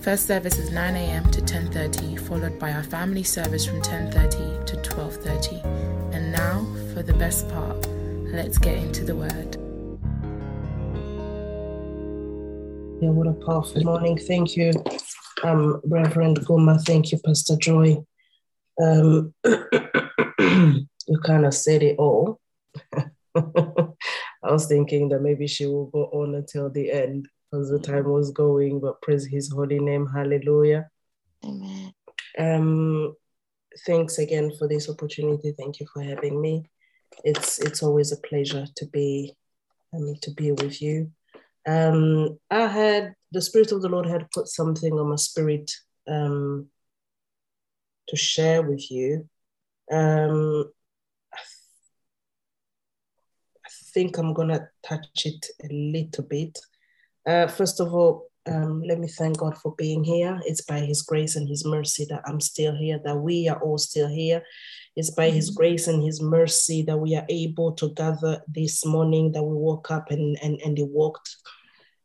First service is 9 a.m. to 10:30, followed by our family service from 10:30 to 12:30. And now for the best part. Let's get into the word. Yeah, what a powerful morning. Thank you, um, Reverend Goma. Thank you, Pastor Joy. Um, you kind of said it all. I was thinking that maybe she will go on until the end because the time was going, but praise his holy name. Hallelujah. Amen. Um, thanks again for this opportunity. Thank you for having me. It's it's always a pleasure to be um, to be with you. Um, I had the spirit of the Lord had put something on my spirit um, to share with you. Um, I think I'm gonna touch it a little bit. Uh, first of all, um, let me thank God for being here. It's by His grace and His mercy that I'm still here, that we are all still here. It's by His grace and His mercy that we are able to gather this morning, that we woke up and, and, and He walked.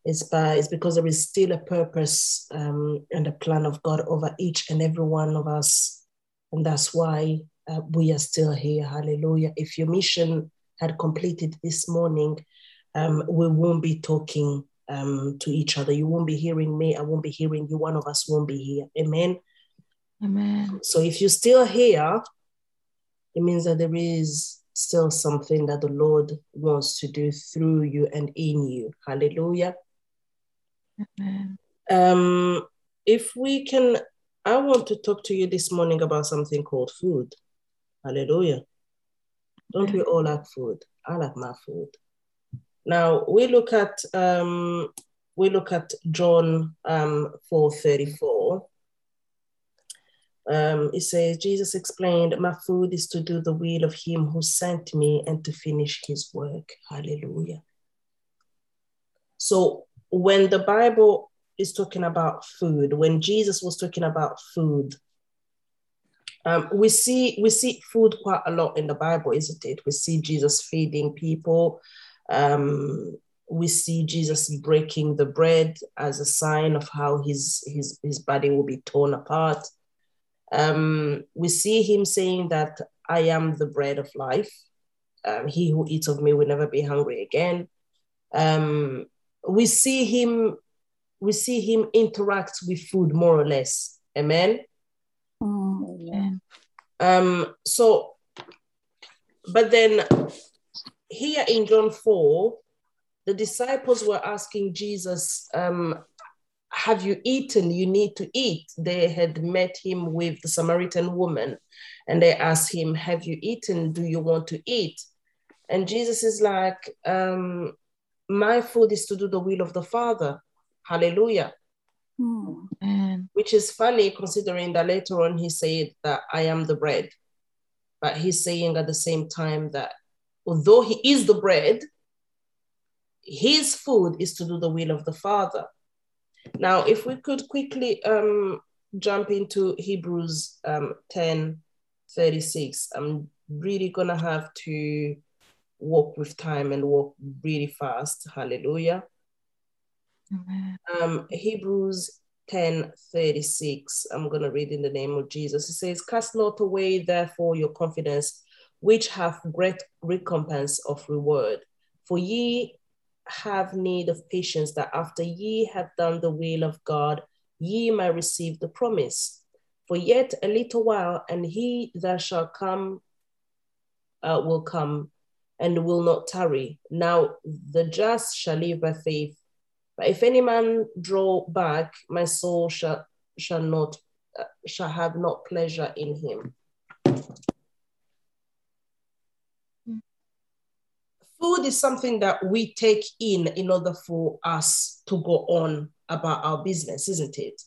It's, by, it's because there is still a purpose um, and a plan of God over each and every one of us. And that's why uh, we are still here. Hallelujah. If your mission had completed this morning, um, we won't be talking um, to each other. You won't be hearing me. I won't be hearing you. One of us won't be here. Amen. Amen. So if you're still here, it means that there is still something that the Lord wants to do through you and in you. Hallelujah. Amen. Um, if we can, I want to talk to you this morning about something called food. Hallelujah. Don't we all like food? I like my food. Now we look at um, we look at John um, four thirty four. Um, it says Jesus explained, "My food is to do the will of Him who sent me and to finish His work." Hallelujah. So when the Bible is talking about food, when Jesus was talking about food, um, we see we see food quite a lot in the Bible, isn't it? We see Jesus feeding people. Um, we see Jesus breaking the bread as a sign of how his his his body will be torn apart. Um, we see him saying that I am the bread of life. Um, he who eats of me will never be hungry again. Um, we see him we see him interact with food more or less. Amen. Amen. Um, so, but then here in John 4, the disciples were asking Jesus, um, Have you eaten? You need to eat. They had met him with the Samaritan woman and they asked him, Have you eaten? Do you want to eat? And Jesus is like, um, My food is to do the will of the Father. Hallelujah. Amen. Which is funny considering that later on he said that I am the bread. But he's saying at the same time that although he is the bread, his food is to do the will of the Father. Now, if we could quickly um, jump into Hebrews um, 10 36, I'm really going to have to walk with time and walk really fast. Hallelujah. Um, Hebrews 10 36. I'm going to read in the name of Jesus. It says, Cast not away, therefore, your confidence, which have great recompense of reward. For ye have need of patience, that after ye have done the will of God, ye may receive the promise. For yet a little while, and he that shall come uh, will come and will not tarry. Now the just shall live by faith. But if any man draw back, my soul shall shall not uh, shall have not pleasure in him. Food is something that we take in in order for us to go on about our business, isn't it?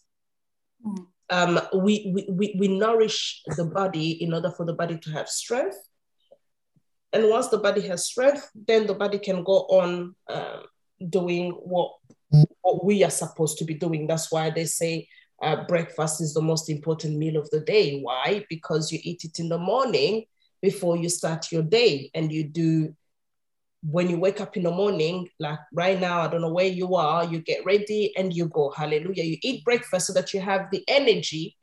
Mm. Um, we, we, we, we nourish the body in order for the body to have strength. And once the body has strength, then the body can go on um, doing what, what we are supposed to be doing. That's why they say uh, breakfast is the most important meal of the day. Why? Because you eat it in the morning before you start your day and you do when you wake up in the morning, like right now, I don't know where you are, you get ready and you go. Hallelujah. You eat breakfast so that you have the energy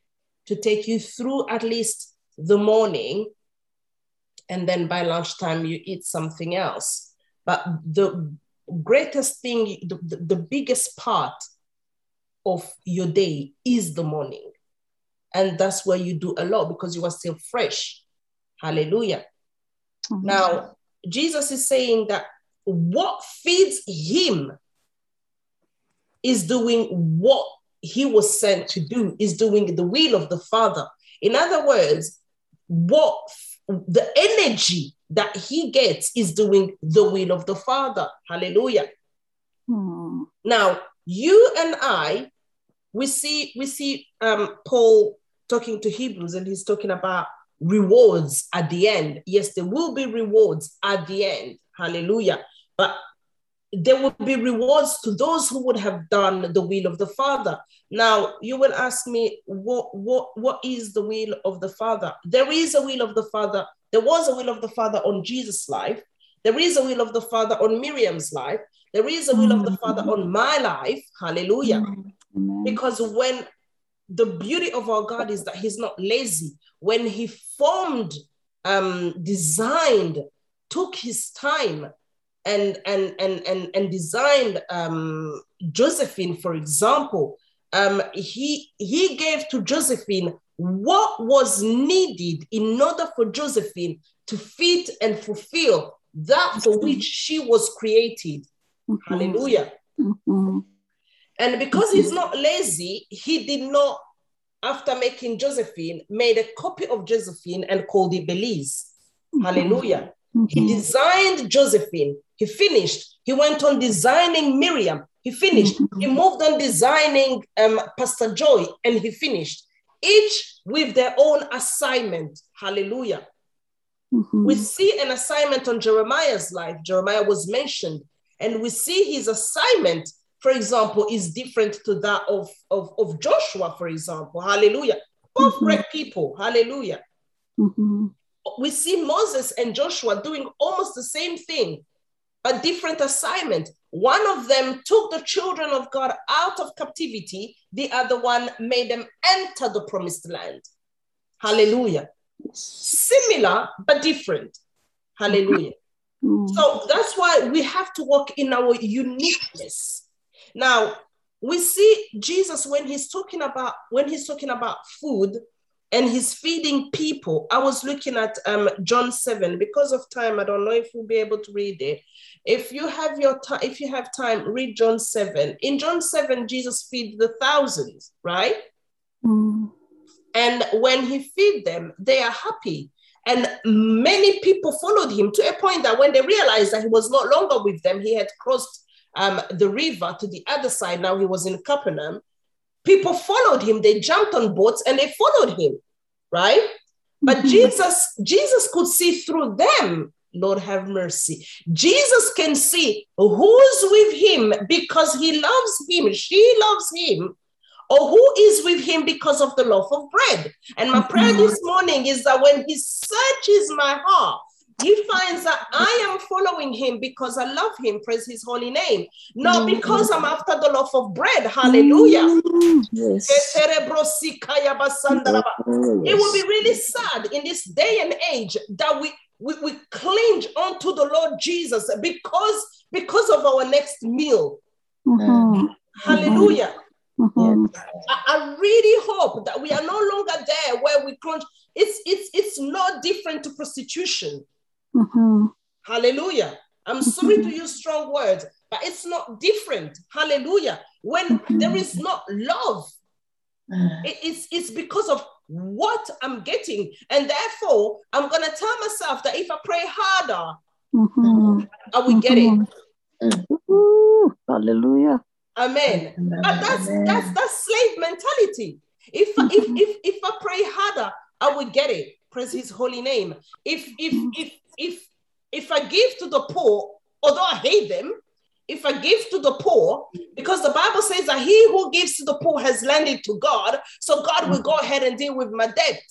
to take you through at least the morning. And then by lunchtime, you eat something else. But the greatest thing, the, the, the biggest part of your day is the morning. And that's where you do a lot because you are still fresh. Hallelujah. Mhm. Now, Jesus is saying that what feeds him is doing what he was sent to do, is doing the will of the Father. In other words, what the energy that he gets is doing the will of the Father. Hallelujah. Mm. Now, you and I, we see we see um, Paul talking to Hebrews, and he's talking about rewards at the end. Yes, there will be rewards at the end. Hallelujah. But there will be rewards to those who would have done the will of the Father. Now, you will ask me, what, what, what is the will of the Father? There is a will of the Father. There was a will of the Father on Jesus' life. There is a will of the Father on Miriam's life. There is a will of the Father on my life. Hallelujah. Because when the beauty of our God is that He's not lazy. When He formed, um, designed, took His time, and and and and and designed um, Josephine, for example, um, he he gave to Josephine what was needed in order for Josephine to fit and fulfill that for which she was created. Mhm. Hallelujah. Mhm. And because he's not lazy, he did not, after making Josephine, made a copy of Josephine and called it Belize. Hallelujah. He Mhm. designed Josephine. He finished. He went on designing Miriam. He finished. He moved on designing um, Pastor Joy and he finished. Each with their own assignment. Hallelujah. Mhm. We see an assignment on Jeremiah's life. Jeremiah was mentioned, and we see his assignment, for example, is different to that of, of, of Joshua, for example. Hallelujah. Both Mhm. great people. Hallelujah. Mhm. We see Moses and Joshua doing almost the same thing, but different assignment. One of them took the children of God out of captivity, the other one made them enter the promised land. Hallelujah. Similar, but different. Hallelujah. Mm. So that's why we have to walk in our uniqueness. Now, we see Jesus when he's talking about when he's talking about food and he's feeding people. I was looking at um, John 7 because of time. I don't know if we'll be able to read it. If you have your time, if you have time, read John 7. In John 7, Jesus feeds the thousands, right? Mm. And when he feed them, they are happy. And many people followed him to a point that when they realized that he was no longer with them, he had crossed um, the river to the other side. Now he was in Capernaum. People followed him. They jumped on boats and they followed him, right? But Mhm. Jesus, Jesus could see through them. Lord have mercy. Jesus can see who's with him because he loves him, she loves him, or who is with him because of the loaf of bread. And my prayer Mhm. this morning is that when he searches my heart, he finds that I am following him because I love him, praise his holy name, not Mhm. because I'm after the loaf of bread. Hallelujah. Mm. Yes. It Oh, will be really sad in this day and age that we we, we cling onto the Lord Jesus because because of our next meal. Mhm. Hallelujah. Mhm. I, I really hope that we are no longer there where we crunch. It's it's it's no different to prostitution. Mhm. Hallelujah. I'm sorry to use strong words, but it's not different. Hallelujah. When mm-hmm. there is not love, mm. it- it's, it's because of what I'm getting. And therefore, I'm going to tell myself that if I pray harder, Mhm. I will get it. Mm. Ooh, Hallelujah. Amen. But that's that's that's slave mentality. If, if, mm-hmm. if, if I pray harder, I will get it. Praise his holy name. If, if, mm-hmm. if, if, if I give to the poor, although I hate them, if I give to the poor, because the Bible says that he who gives to the poor has lended to God, so God will go ahead and deal with my debt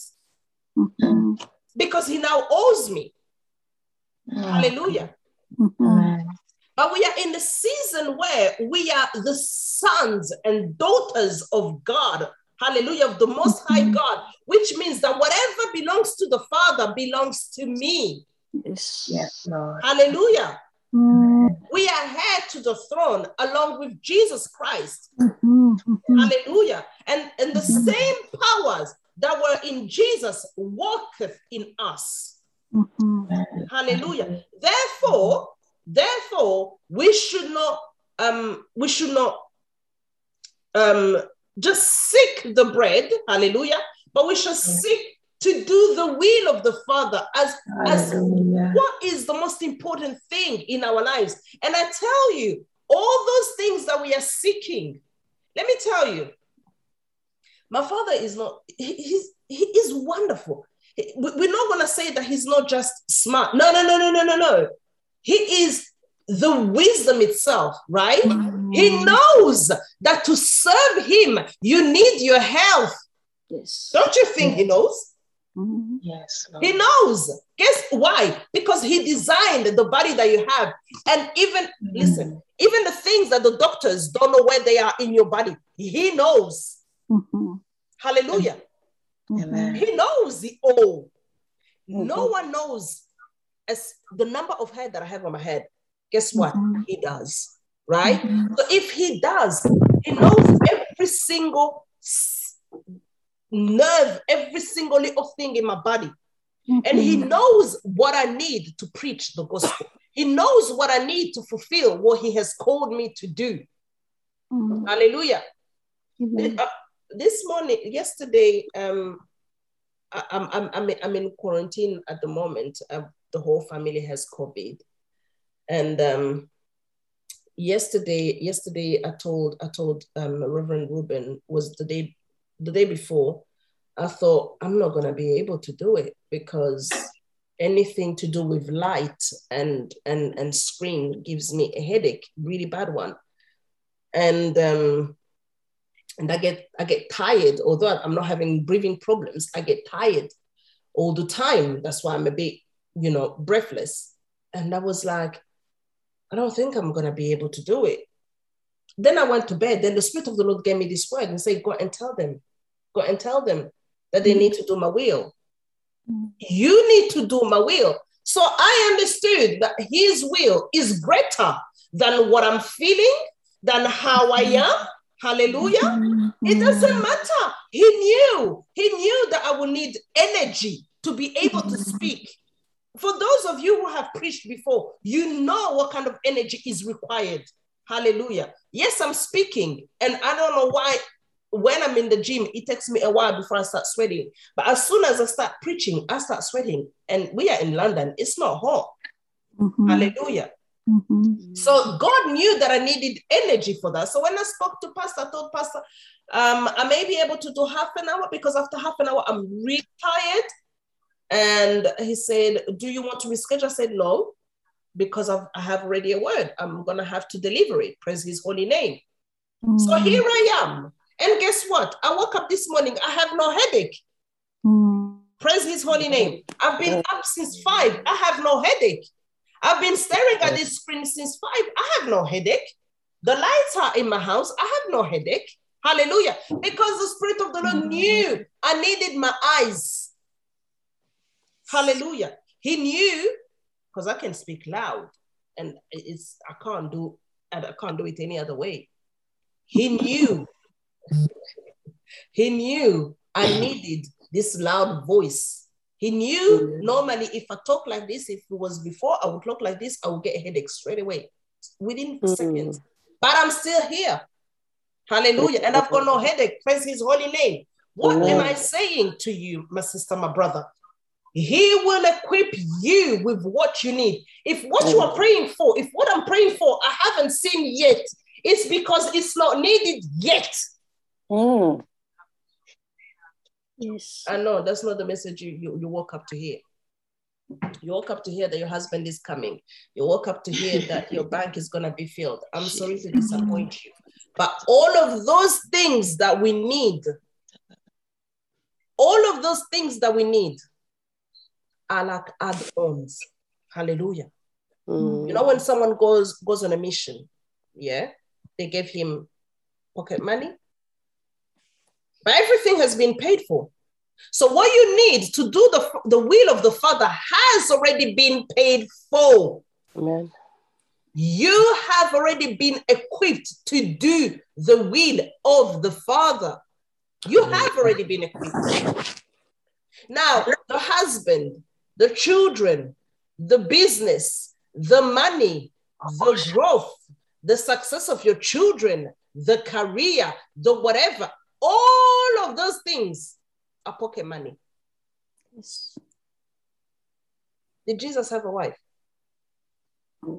because he now owes me. Hallelujah. But we are in the season where we are the sons and daughters of God. Hallelujah, of the Most High mm-hmm. God, which means that whatever belongs to the Father belongs to me. Yes. Yes, Lord. Hallelujah. Mhm. We are heir to the throne along with Jesus Christ. Mhm. Mhm. Hallelujah. And, and the same powers that were in Jesus worketh in us. Mhm. Hallelujah. Therefore, therefore, we should not um we should not um just seek the bread, hallelujah, but we should seek to do the will of the Father as as what is the most important thing in our lives. And I tell you, all those things that we are seeking, let me tell you, my father is not, he- he's, he is wonderful. We're not going to say that he's not just smart. No, no, no, no, no, no, no. He is the wisdom itself, right? He mm-hmm. knows that to serve him, you need your health. Yes. Don't you think he knows? Mhm. Yes, Lord. He knows. Guess why? Because he designed the body that you have. And even, listen, even the things that the doctors don't know where they are in your body, he knows. Mhm. Hallelujah. Amen. He knows the all. No Mhm. one knows as the number of hair that I have on my head. Guess what? Mhm. He does. Right? Mhm. So if he does, he knows every single s- nerve, every single little thing in my body. And he Mhm. knows what I need to preach the gospel. He knows what I need to fulfill what he has called me to do. Mhm. Hallelujah. Uh, this morning, yesterday, um, I, I'm, I'm, I'm, in, I'm in quarantine at the moment. Uh, the whole family has COVID. And um, yesterday, yesterday I told I told um, Reverend Ruben was the day the day before. I thought I'm not gonna be able to do it because anything to do with light and and and screen gives me a headache, really bad one. And um, and I get I get tired. Although I'm not having breathing problems, I get tired all the time. That's why I'm a bit, you know, breathless. And I was like, I don't think I'm gonna be able to do it. Then I went to bed. Then the Spirit of the Lord gave me this word and said, Go and tell them, go and tell them that they need to do my will. You need to do my will. So I understood that His will is greater than what I'm feeling, than how I mm-hmm. am. Hallelujah. Mm-hmm. It doesn't matter. He knew. He knew that I would need energy to be able to mm-hmm. speak. For those of you who have preached before, you know what kind of energy is required. Hallelujah. Yes, I'm speaking, and I don't know why. When I'm in the gym, it takes me a while before I start sweating. But as soon as I start preaching, I start sweating. And we are in London, it's not hot. Mhm. Hallelujah. Mhm. So God knew that I needed energy for that. So when I spoke to Pastor, I told Pastor, um, I may be able to do half an hour because after half an hour, I'm really tired. And he said, Do you want to reschedule? I said, No, because I've, I have already a word. I'm going to have to deliver it. Praise his holy name. So Mhm. here I am. And guess what? I woke up this morning, I have no headache. Mhm. Praise his holy name. I've been up since five. I have no headache. I've been staring at this screen since five. I have no headache. The lights are in my house. I have no headache. Hallelujah. Because the Spirit of the Lord knew I needed my eyes. Hallelujah. He knew because I can speak loud and it's I can't do I can't do it any other way. He knew. He knew I needed this loud voice. He knew normally if I talk like this, if it was before I would talk like this, I would get a headache straight away within Mm. seconds. But I'm still here. Hallelujah. And I've got no headache. Praise his holy name. What am I saying to you, my sister, my brother? He will equip you with what you need. If what you are praying for, if what I'm praying for, I haven't seen yet, it's because it's not needed yet. Mm. Yes. I know that's not the message you, you, you woke up to hear. You woke up to hear that your husband is coming. You woke up to hear that your bank is going to be filled. I'm sorry to disappoint you. But all of those things that we need, all of those things that we need are like add-ons. Hallelujah. Mm. You know, when someone goes goes on a mission, yeah, they give him pocket money. But everything has been paid for. So what you need to do the, the will of the Father has already been paid for. Amen. You have already been equipped to do the will of the Father. You have already been equipped. Now, the husband, the children, the business, the money, the growth, the success of your children, the career, the whatever, all of those things are pocket money. Yes. Did Jesus have a wife?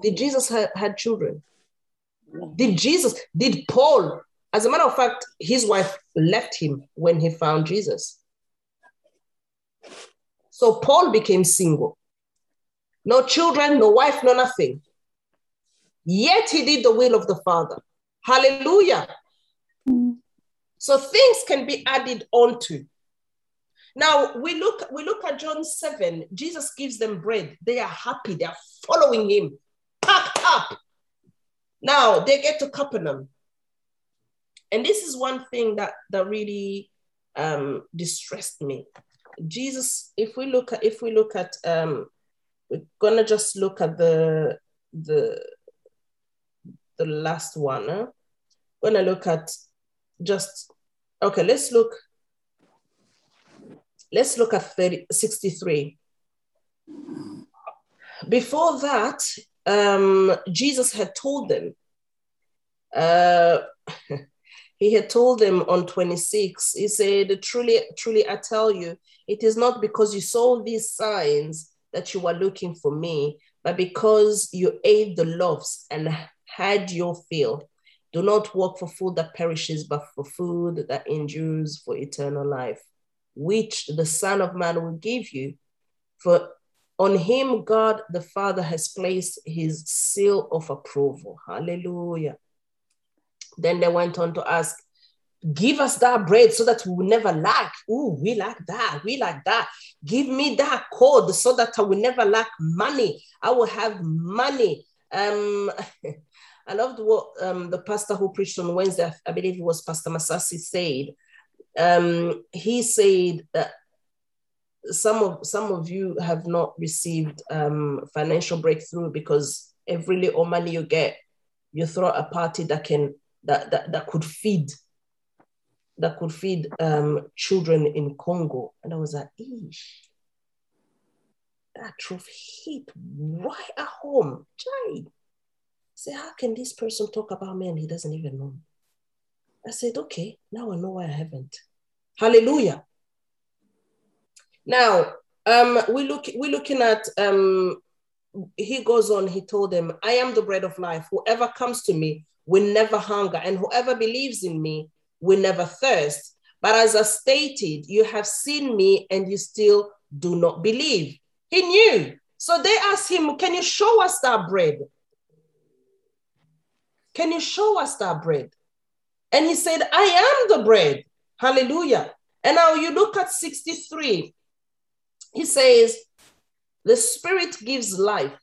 Did Jesus ha- had children? Did Jesus, did Paul, as a matter of fact, his wife left him when he found Jesus. So Paul became single. No children, no wife, no nothing. Yet he did the will of the Father. Hallelujah. So things can be added onto. Now we look, we look at John 7. Jesus gives them bread. They are happy, they are following him, packed up. Now they get to Capernaum. And this is one thing that, that really um, distressed me. Jesus, if we look at if we look at um, we're gonna just look at the the the last one. Huh? Gonna look at just okay, let's look. Let's look at 30, 63. Before that, um, Jesus had told them, uh, he had told them on 26, he said, Truly, truly, I tell you, it is not because you saw these signs that you were looking for me, but because you ate the loaves and had your fill. Do not work for food that perishes, but for food that endures for eternal life, which the Son of Man will give you. For on him, God the Father has placed his seal of approval. Hallelujah. Then they went on to ask, Give us that bread so that we will never lack. Ooh, we like that. We like that. Give me that code so that I will never lack money. I will have money. Um, I loved what um, the pastor who preached on Wednesday, I believe it was Pastor Masasi, said. Um, he said that some of some of you have not received um, financial breakthrough because every little money you get, you throw a party that can that that, that could feed that could feed um, children in Congo. And I was like, eesh, that truth hit right at home. Jai. Say, how can this person talk about me and he doesn't even know? I said, okay, now I know why I haven't. Hallelujah. Now, um, we look we're looking at um he goes on, he told them, I am the bread of life. Whoever comes to me will never hunger, and whoever believes in me will never thirst. But as I stated, you have seen me and you still do not believe. He knew. So they asked him, Can you show us that bread? Can you show us that bread? And he said, I am the bread. Hallelujah. And now you look at 63. He says, The spirit gives life,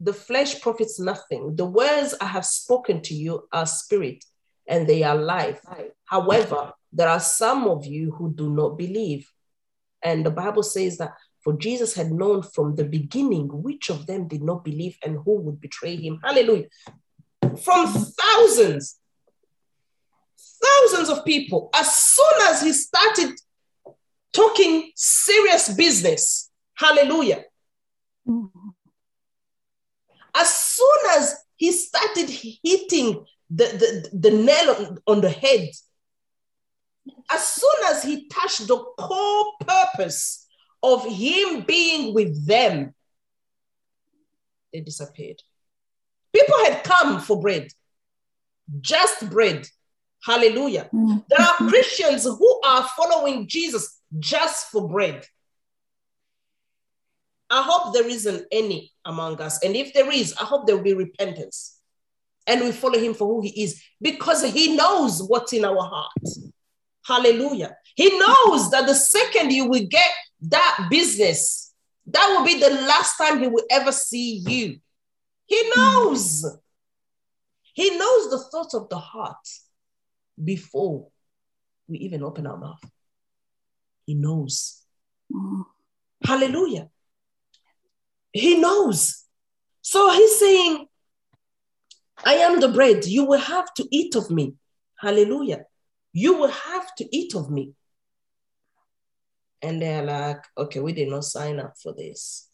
the flesh profits nothing. The words I have spoken to you are spirit and they are life. However, there are some of you who do not believe. And the Bible says that for Jesus had known from the beginning which of them did not believe and who would betray him. Hallelujah. From thousands, thousands of people, as soon as he started talking serious business, hallelujah. Mm. As soon as he started hitting the, the, the nail on, on the head, as soon as he touched the core purpose of him being with them, they disappeared. People had come for bread, just bread. Hallelujah. Mm. There are Christians who are following Jesus just for bread. I hope there isn't any among us. And if there is, I hope there will be repentance. And we follow him for who he is because he knows what's in our heart. Hallelujah. He knows that the second you will get that business, that will be the last time he will ever see you. He knows. He knows the thoughts of the heart before we even open our mouth. He knows. Mm. Hallelujah. He knows. So he's saying, I am the bread. You will have to eat of me. Hallelujah. You will have to eat of me. And they're like, okay, we did not sign up for this.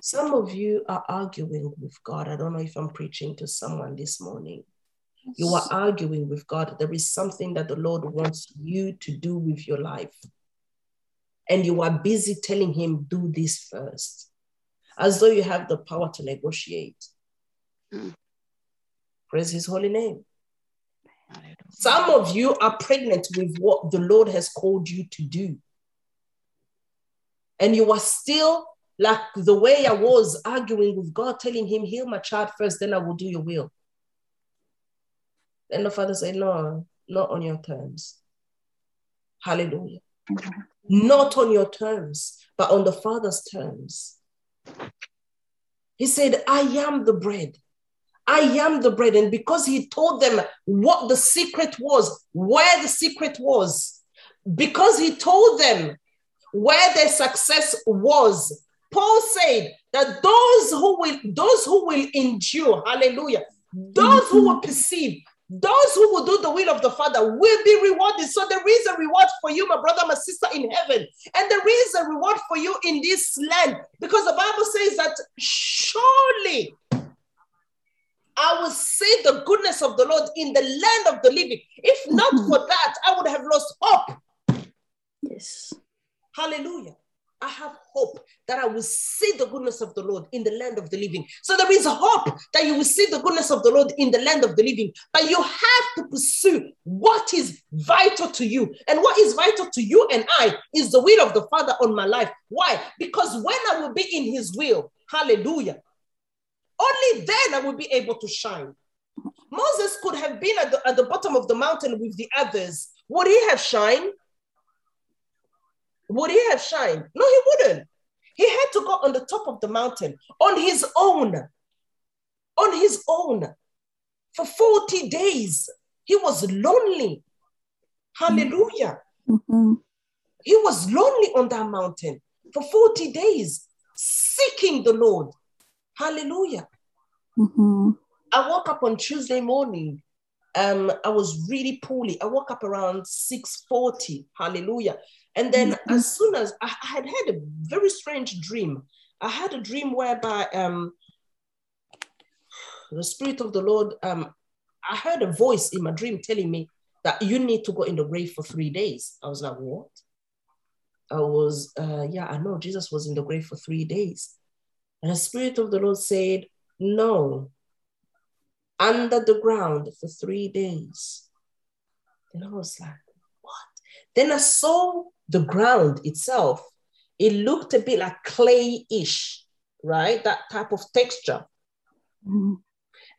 Some of you are arguing with God. I don't know if I'm preaching to someone this morning. You are arguing with God. There is something that the Lord wants you to do with your life. And you are busy telling Him, do this first, as though you have the power to negotiate. Mm. Praise His holy name. Some of you are pregnant with what the Lord has called you to do. And you are still like the way I was arguing with God, telling Him, Heal my child first, then I will do your will. Then the father said, No, not on your terms. Hallelujah. Not on your terms, but on the father's terms. He said, I am the bread. I am the bread. And because he told them what the secret was, where the secret was, because he told them where their success was, Paul said that those who will, those who will endure, hallelujah, those who will perceive, those who will do the will of the Father will be rewarded. So there is a reward for you, my brother, my sister, in heaven. And there is a reward for you in this land. Because the Bible says that surely I will see the goodness of the Lord in the land of the living. If not mm-hmm. for that, I would have lost hope. Yes. Hallelujah. I have hope that I will see the goodness of the Lord in the land of the living. So there is hope that you will see the goodness of the Lord in the land of the living. But you have to pursue what is vital to you. And what is vital to you and I is the will of the Father on my life. Why? Because when I will be in his will, hallelujah, only then I will be able to shine. Moses could have been at the, at the bottom of the mountain with the others. Would he have shined? Would he have shined? No, he wouldn't. He had to go on the top of the mountain on his own. On his own. For 40 days. He was lonely. Hallelujah. Mhm. He was lonely on that mountain for 40 days, seeking the Lord. Hallelujah. Mhm. I woke up on Tuesday morning. Um, I was really poorly. I woke up around 6:40. Hallelujah. And then as soon as I, I had had a very strange dream, I had a dream whereby um the spirit of the Lord, um, I heard a voice in my dream telling me that you need to go in the grave for three days. I was like, what? I was, uh, yeah, I know Jesus was in the grave for three days. And the Spirit of the Lord said, No, under the ground for three days. And I was like, What? Then I saw the ground itself. It looked a bit like clay ish, right? That type of texture. Mhm.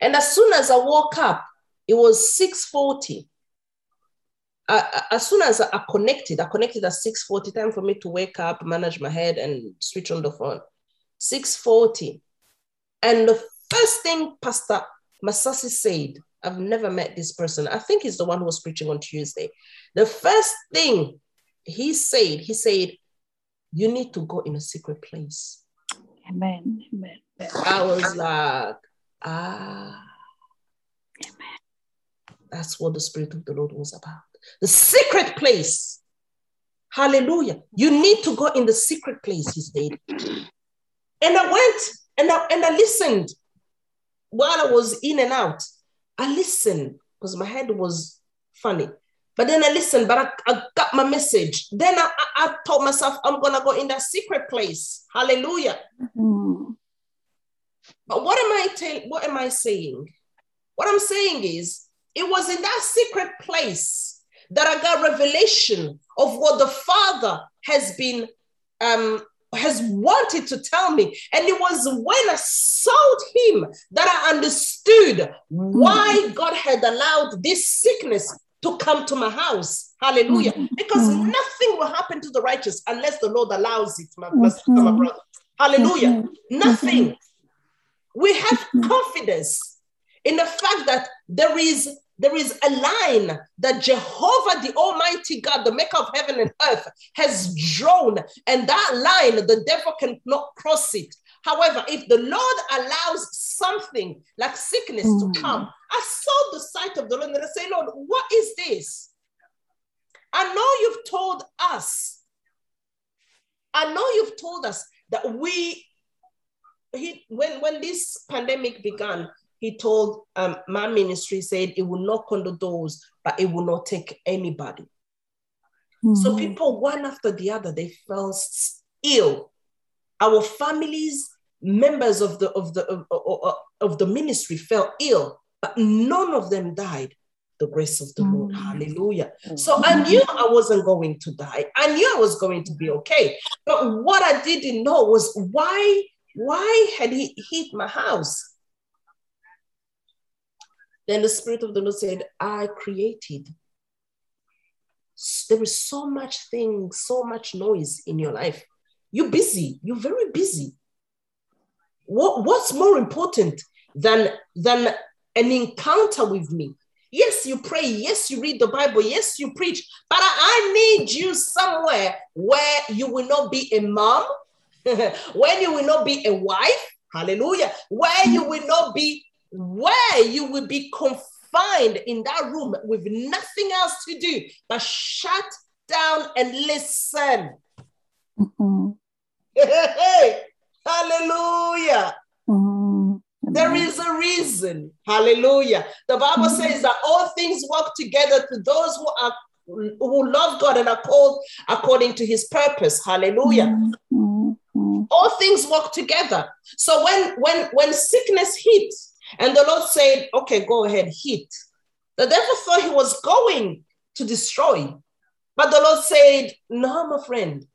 And as soon as I woke up, it was 640. I- I- as soon as I connected, I connected at 640, time for me to wake up, manage my head, and switch on the phone. 640. And the first thing Pastor Masasi said, I've never met this person. I think he's the one who was preaching on Tuesday. The first thing he said, he said, You need to go in a secret place. Amen. Amen. I was like, ah. Amen. That's what the Spirit of the Lord was about. The secret place. Hallelujah. You need to go in the secret place, he said. And I went and I, and I listened while I was in and out. I listened because my head was funny. But then I listened, but I, I got my message. Then I, I, I told myself, I'm going to go in that secret place. Hallelujah. Mhm. But what am I tell, what am I saying? What I'm saying is it was in that secret place that I got revelation of what the Father has been um, has wanted to tell me. And it was when I sought him that I understood why God had allowed this sickness to come to my house. Hallelujah. Mm-hmm. Because Mhm. nothing will happen to the righteous unless the Lord allows it, my, my mm-hmm. my brother. Hallelujah. Mm-hmm. Nothing. We have confidence in the fact that there is there is a line that Jehovah, the Almighty God, the maker of heaven and earth, has drawn, and that line the devil cannot cross it. However, if the Lord allows something like sickness Mm. to come, I saw the sight of the Lord and I say, Lord, what is this? I know you've told us. I know you've told us that we he when when this pandemic began, he told um, my ministry said it will knock on the doors, but it will not take anybody. So Mhm. people, one after the other, they fell ill. Our families, members of the of the of, of, of the ministry fell ill, but none of them died. The grace of the Lord, Mm. Hallelujah. So I knew I wasn't going to die. I knew I was going to be okay. But what I didn't know was why why had he hit my house? Then the Spirit of the Lord said, I created. There is so much thing, so much noise in your life. You're busy. You're very busy. What, what's more important than, than an encounter with me? Yes, you pray. Yes, you read the Bible. Yes, you preach. But I, need you somewhere where you will not be a mom, when you will not be a wife. Hallelujah. Where you will not be, where you will be confined in that room with nothing else to do but shut down and listen. Mhm. Hallelujah. Mhm. There a reason. Hallelujah. The Bible Mhm. says that all things work together to those who are who love God and are called according to his purpose. Hallelujah. Mhm. Mhm. All things work together. So when when when sickness hits and the Lord said, "Okay, go ahead, hit." The devil thought he was going to destroy. But the Lord said, No, my friend,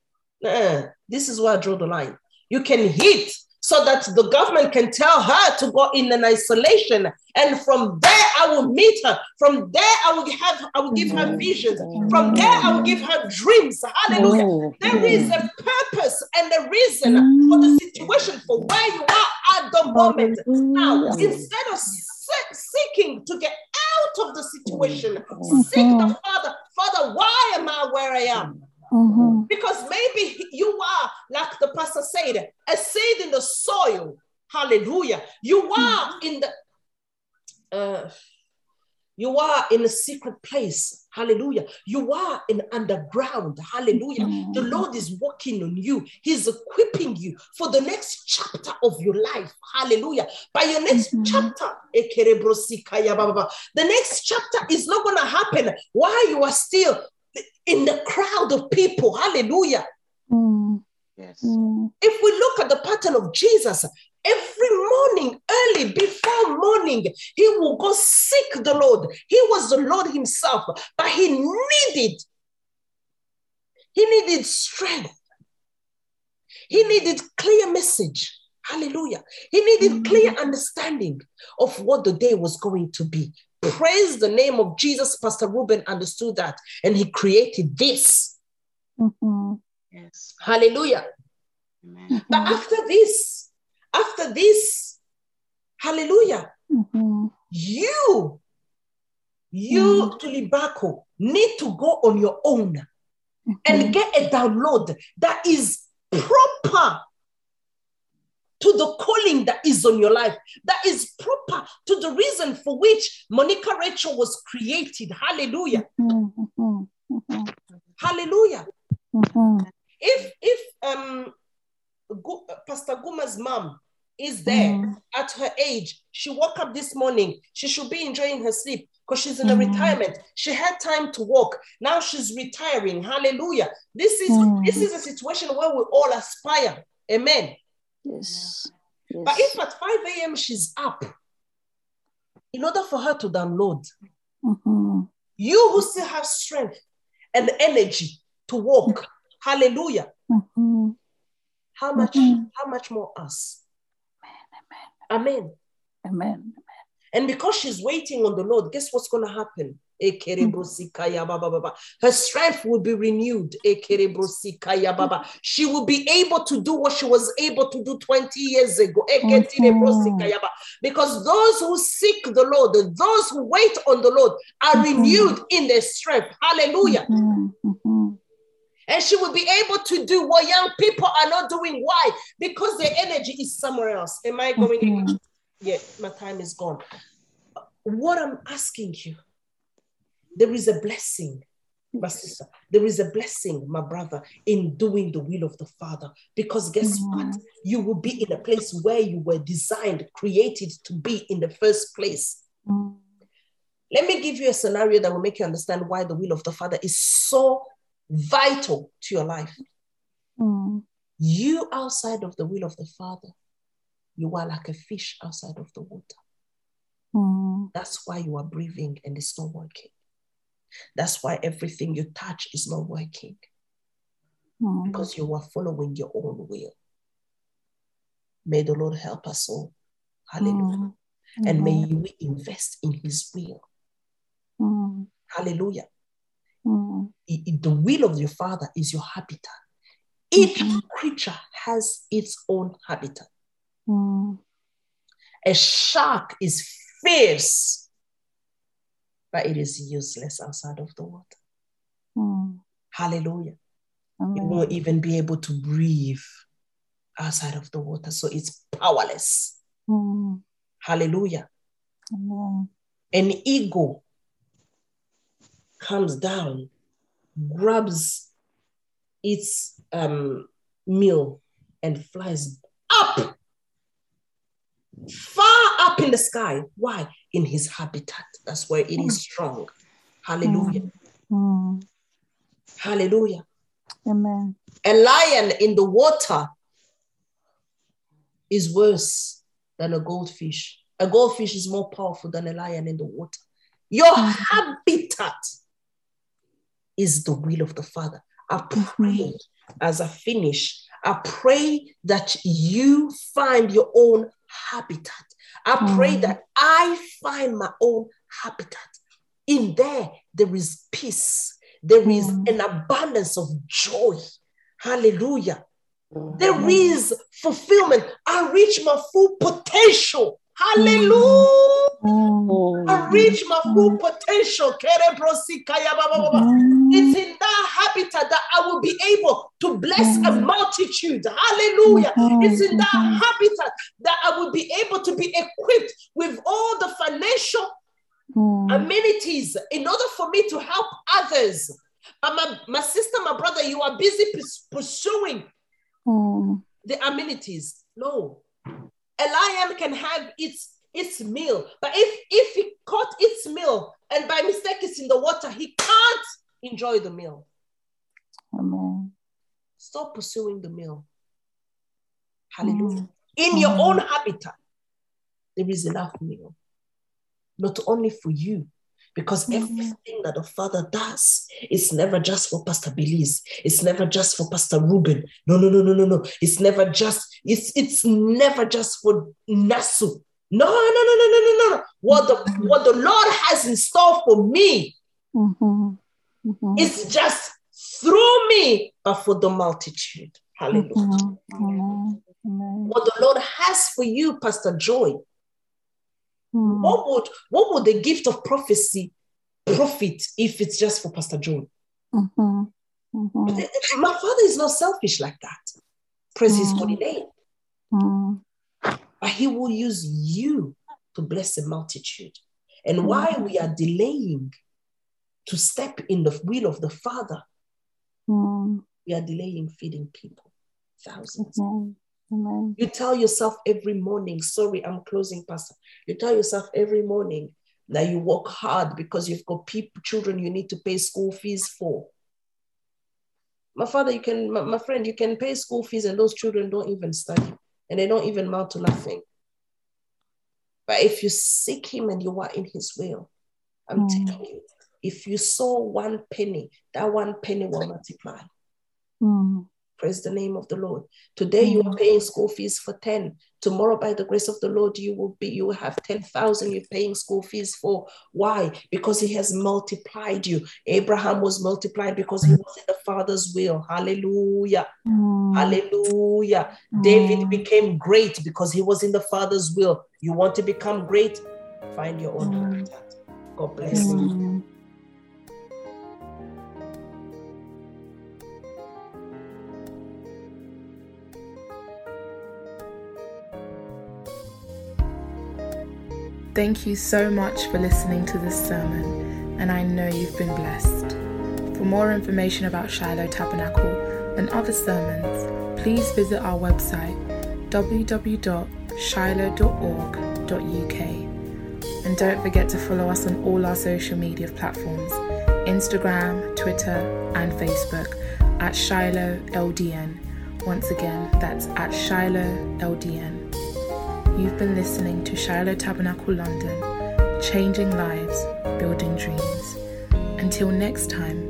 uh-uh. this is where I draw the line. You can hit so that the government can tell her to go in an isolation. And from there, I will meet her. From there, I will have, I will give her visions. From there, I will give her dreams. Hallelujah. There is a purpose and a reason for the situation for where you are at the moment. Now, instead of seeking to get out of the situation, seek the Father. Father, why am I where I am? Mhm. Because maybe you are, like the pastor said, a seed in the soil. Hallelujah. You are in the uh, you are in a secret place. Hallelujah. You are in underground. Hallelujah. The Lord is working on you. He's equipping you for the next chapter of your life. Hallelujah. By your next Mhm. chapter, the next chapter is not going to happen while you are still in the crowd of people. Hallelujah. Mhm. Yes. Mhm. If we look at the pattern of Jesus, every morning, early before morning, he will go seek the Lord. He was the Lord himself, but he needed, he needed strength. He needed clear message. Hallelujah. He needed clear understanding of what the day was going to be. Praise the name of Jesus. Pastor Ruben understood that and he created this. Mhm. Yes. Hallelujah. Amen. But after this, after this, hallelujah, Mhm. you, you, Tulibako, need to go on your own and get a download that is proper to the calling that is on your life, that is proper to the reason for which Monica Rachel was created. Hallelujah. Mhm. Mhm. Mhm. Hallelujah. Mhm. If if um Pastor Guma's mom is there Mhm. at her age, she woke up this morning, she should be enjoying her sleep because she's in a Mhm. retirement. She had time to walk. Now she's retiring. Hallelujah. This is Mhm. this is a situation where we all aspire. Amen. Yes. But if at 5 a.m. she's up, in order for her to download, Mhm. You who still have strength and energy to walk. Hallelujah. Mhm. How much, Mhm. how much more us? Amen. Amen. Amen. Amen. And because she's waiting on the Lord, guess what's going to happen? Baba. Her strength will be renewed. She will be able to do what she was able to do 20 years ago. Because those who seek the Lord, those who wait on the Lord, are Mhm. renewed in their strength. Hallelujah. And she will be able to do what young people are not doing. Why? Because their energy is somewhere else. Am I going? Mhm. Yeah, my time is gone. What I'm asking you, there is a blessing, my sister. There is a blessing, my brother, in doing the will of the Father. Because guess what? Mhm. You will be in a place where you were designed, created to be in the first place. Mhm. Let me give you a scenario that will make you understand why the will of the Father is so vital to your life. Mhm. You outside of the will of the Father, you are like a fish outside of the water. Mhm. That's why you are breathing and it's not working. That's why everything you touch is not working Mhm. because you are following your own will. May the Lord help us all. Hallelujah. Mhm. And may we invest in His will. Mhm. Hallelujah. I- The will of your Father is your habitat. Each Mhm. creature has its own habitat. Mhm. A shark is fierce, but it is useless outside of the water. Mhm. Hallelujah. It won't even be able to breathe outside of the water. So it's powerless. Mhm. Hallelujah. An eagle comes down, grabs its um, meal, and flies up, far up in the sky. Why? In his habitat. That's where it is strong. Hallelujah. Mhm. Hallelujah. Amen. A lion in the water is worse than a goldfish. A goldfish is more powerful than a lion in the water. Your Mhm. habitat is the will of the Father. I pray as I finish, I pray that you find your own habitat. I pray Mhm. that I find my own habitat. In there, there is peace, there is Mhm. an abundance of joy. Hallelujah. There Amen. fulfillment. I reach my full potential. Hallelujah. Oh. I reach my full potential. Ba. Mm. It's in that habitat that I will be able to bless a Mhm. multitude. Hallelujah. Mm. It's in that habitat that I will be able to be equipped with all the financial mm. amenities in order for me to help others. But my, my sister, my brother, you are busy pursuing the amenities. No. A lion can have its its meal, but if if he caught its meal and by mistake it's in the water, he can't enjoy the meal. Amen. Stop pursuing the meal. Hallelujah. In your own habitat, there is enough meal. Not only for you, because everything that the Father does is never just for Pastor Belize. It's never just for Pastor Ruben. No, no, no, no, no, no. It's never just, it's it's never just for Nasu. No, no, no, no, no, no, no. What the what the Lord has in store for me Mhm. Mhm. is just through me, but for the multitude. Hallelujah. Mhm. Amen. What the Lord has for you, Pastor Joy, Mhm. what would what would the gift of prophecy profit if it's just for Pastor Joy? Mhm. Mhm. My father is not selfish like that. Praise his holy name. But he will use you to bless a multitude. And why we are delaying to step in the will of the Father, Mhm. we are delaying feeding people. Thousands. Amen. Amen. You tell yourself every morning, sorry, I'm closing, Pastor. You tell yourself every morning that you work hard because you've got people, children you need to pay school fees for. My father, you can, my, my friend, you can pay school fees and those children don't even study and they don't even amount to nothing. But if you seek him and you are in his will, I'm Mm. telling you, if you sow one penny, that one penny will multiply. Mm. Praise the name of the Lord. Today you are paying school fees for 10. Tomorrow, by the grace of the Lord, you will be, you will have 10,000 you're paying school fees for. Why? Because he has multiplied you. Abraham was multiplied because he was in the Father's will. Hallelujah. Mm. Hallelujah. David Mm. became great because he was in the Father's will. You want to become great? Find your own Mm. habitat. God bless you. Thank you so much for listening to this sermon, and I know you've been blessed. For more information about Shiloh Tabernacle and other sermons, please visit our website www.shiloh.org.uk. And don't forget to follow us on all our social media platforms Instagram, Twitter, and Facebook at Shiloh LDN. Once again, that's at Shiloh LDN. You've been listening to Shiloh Tabernacle London, changing lives, building dreams. Until next time.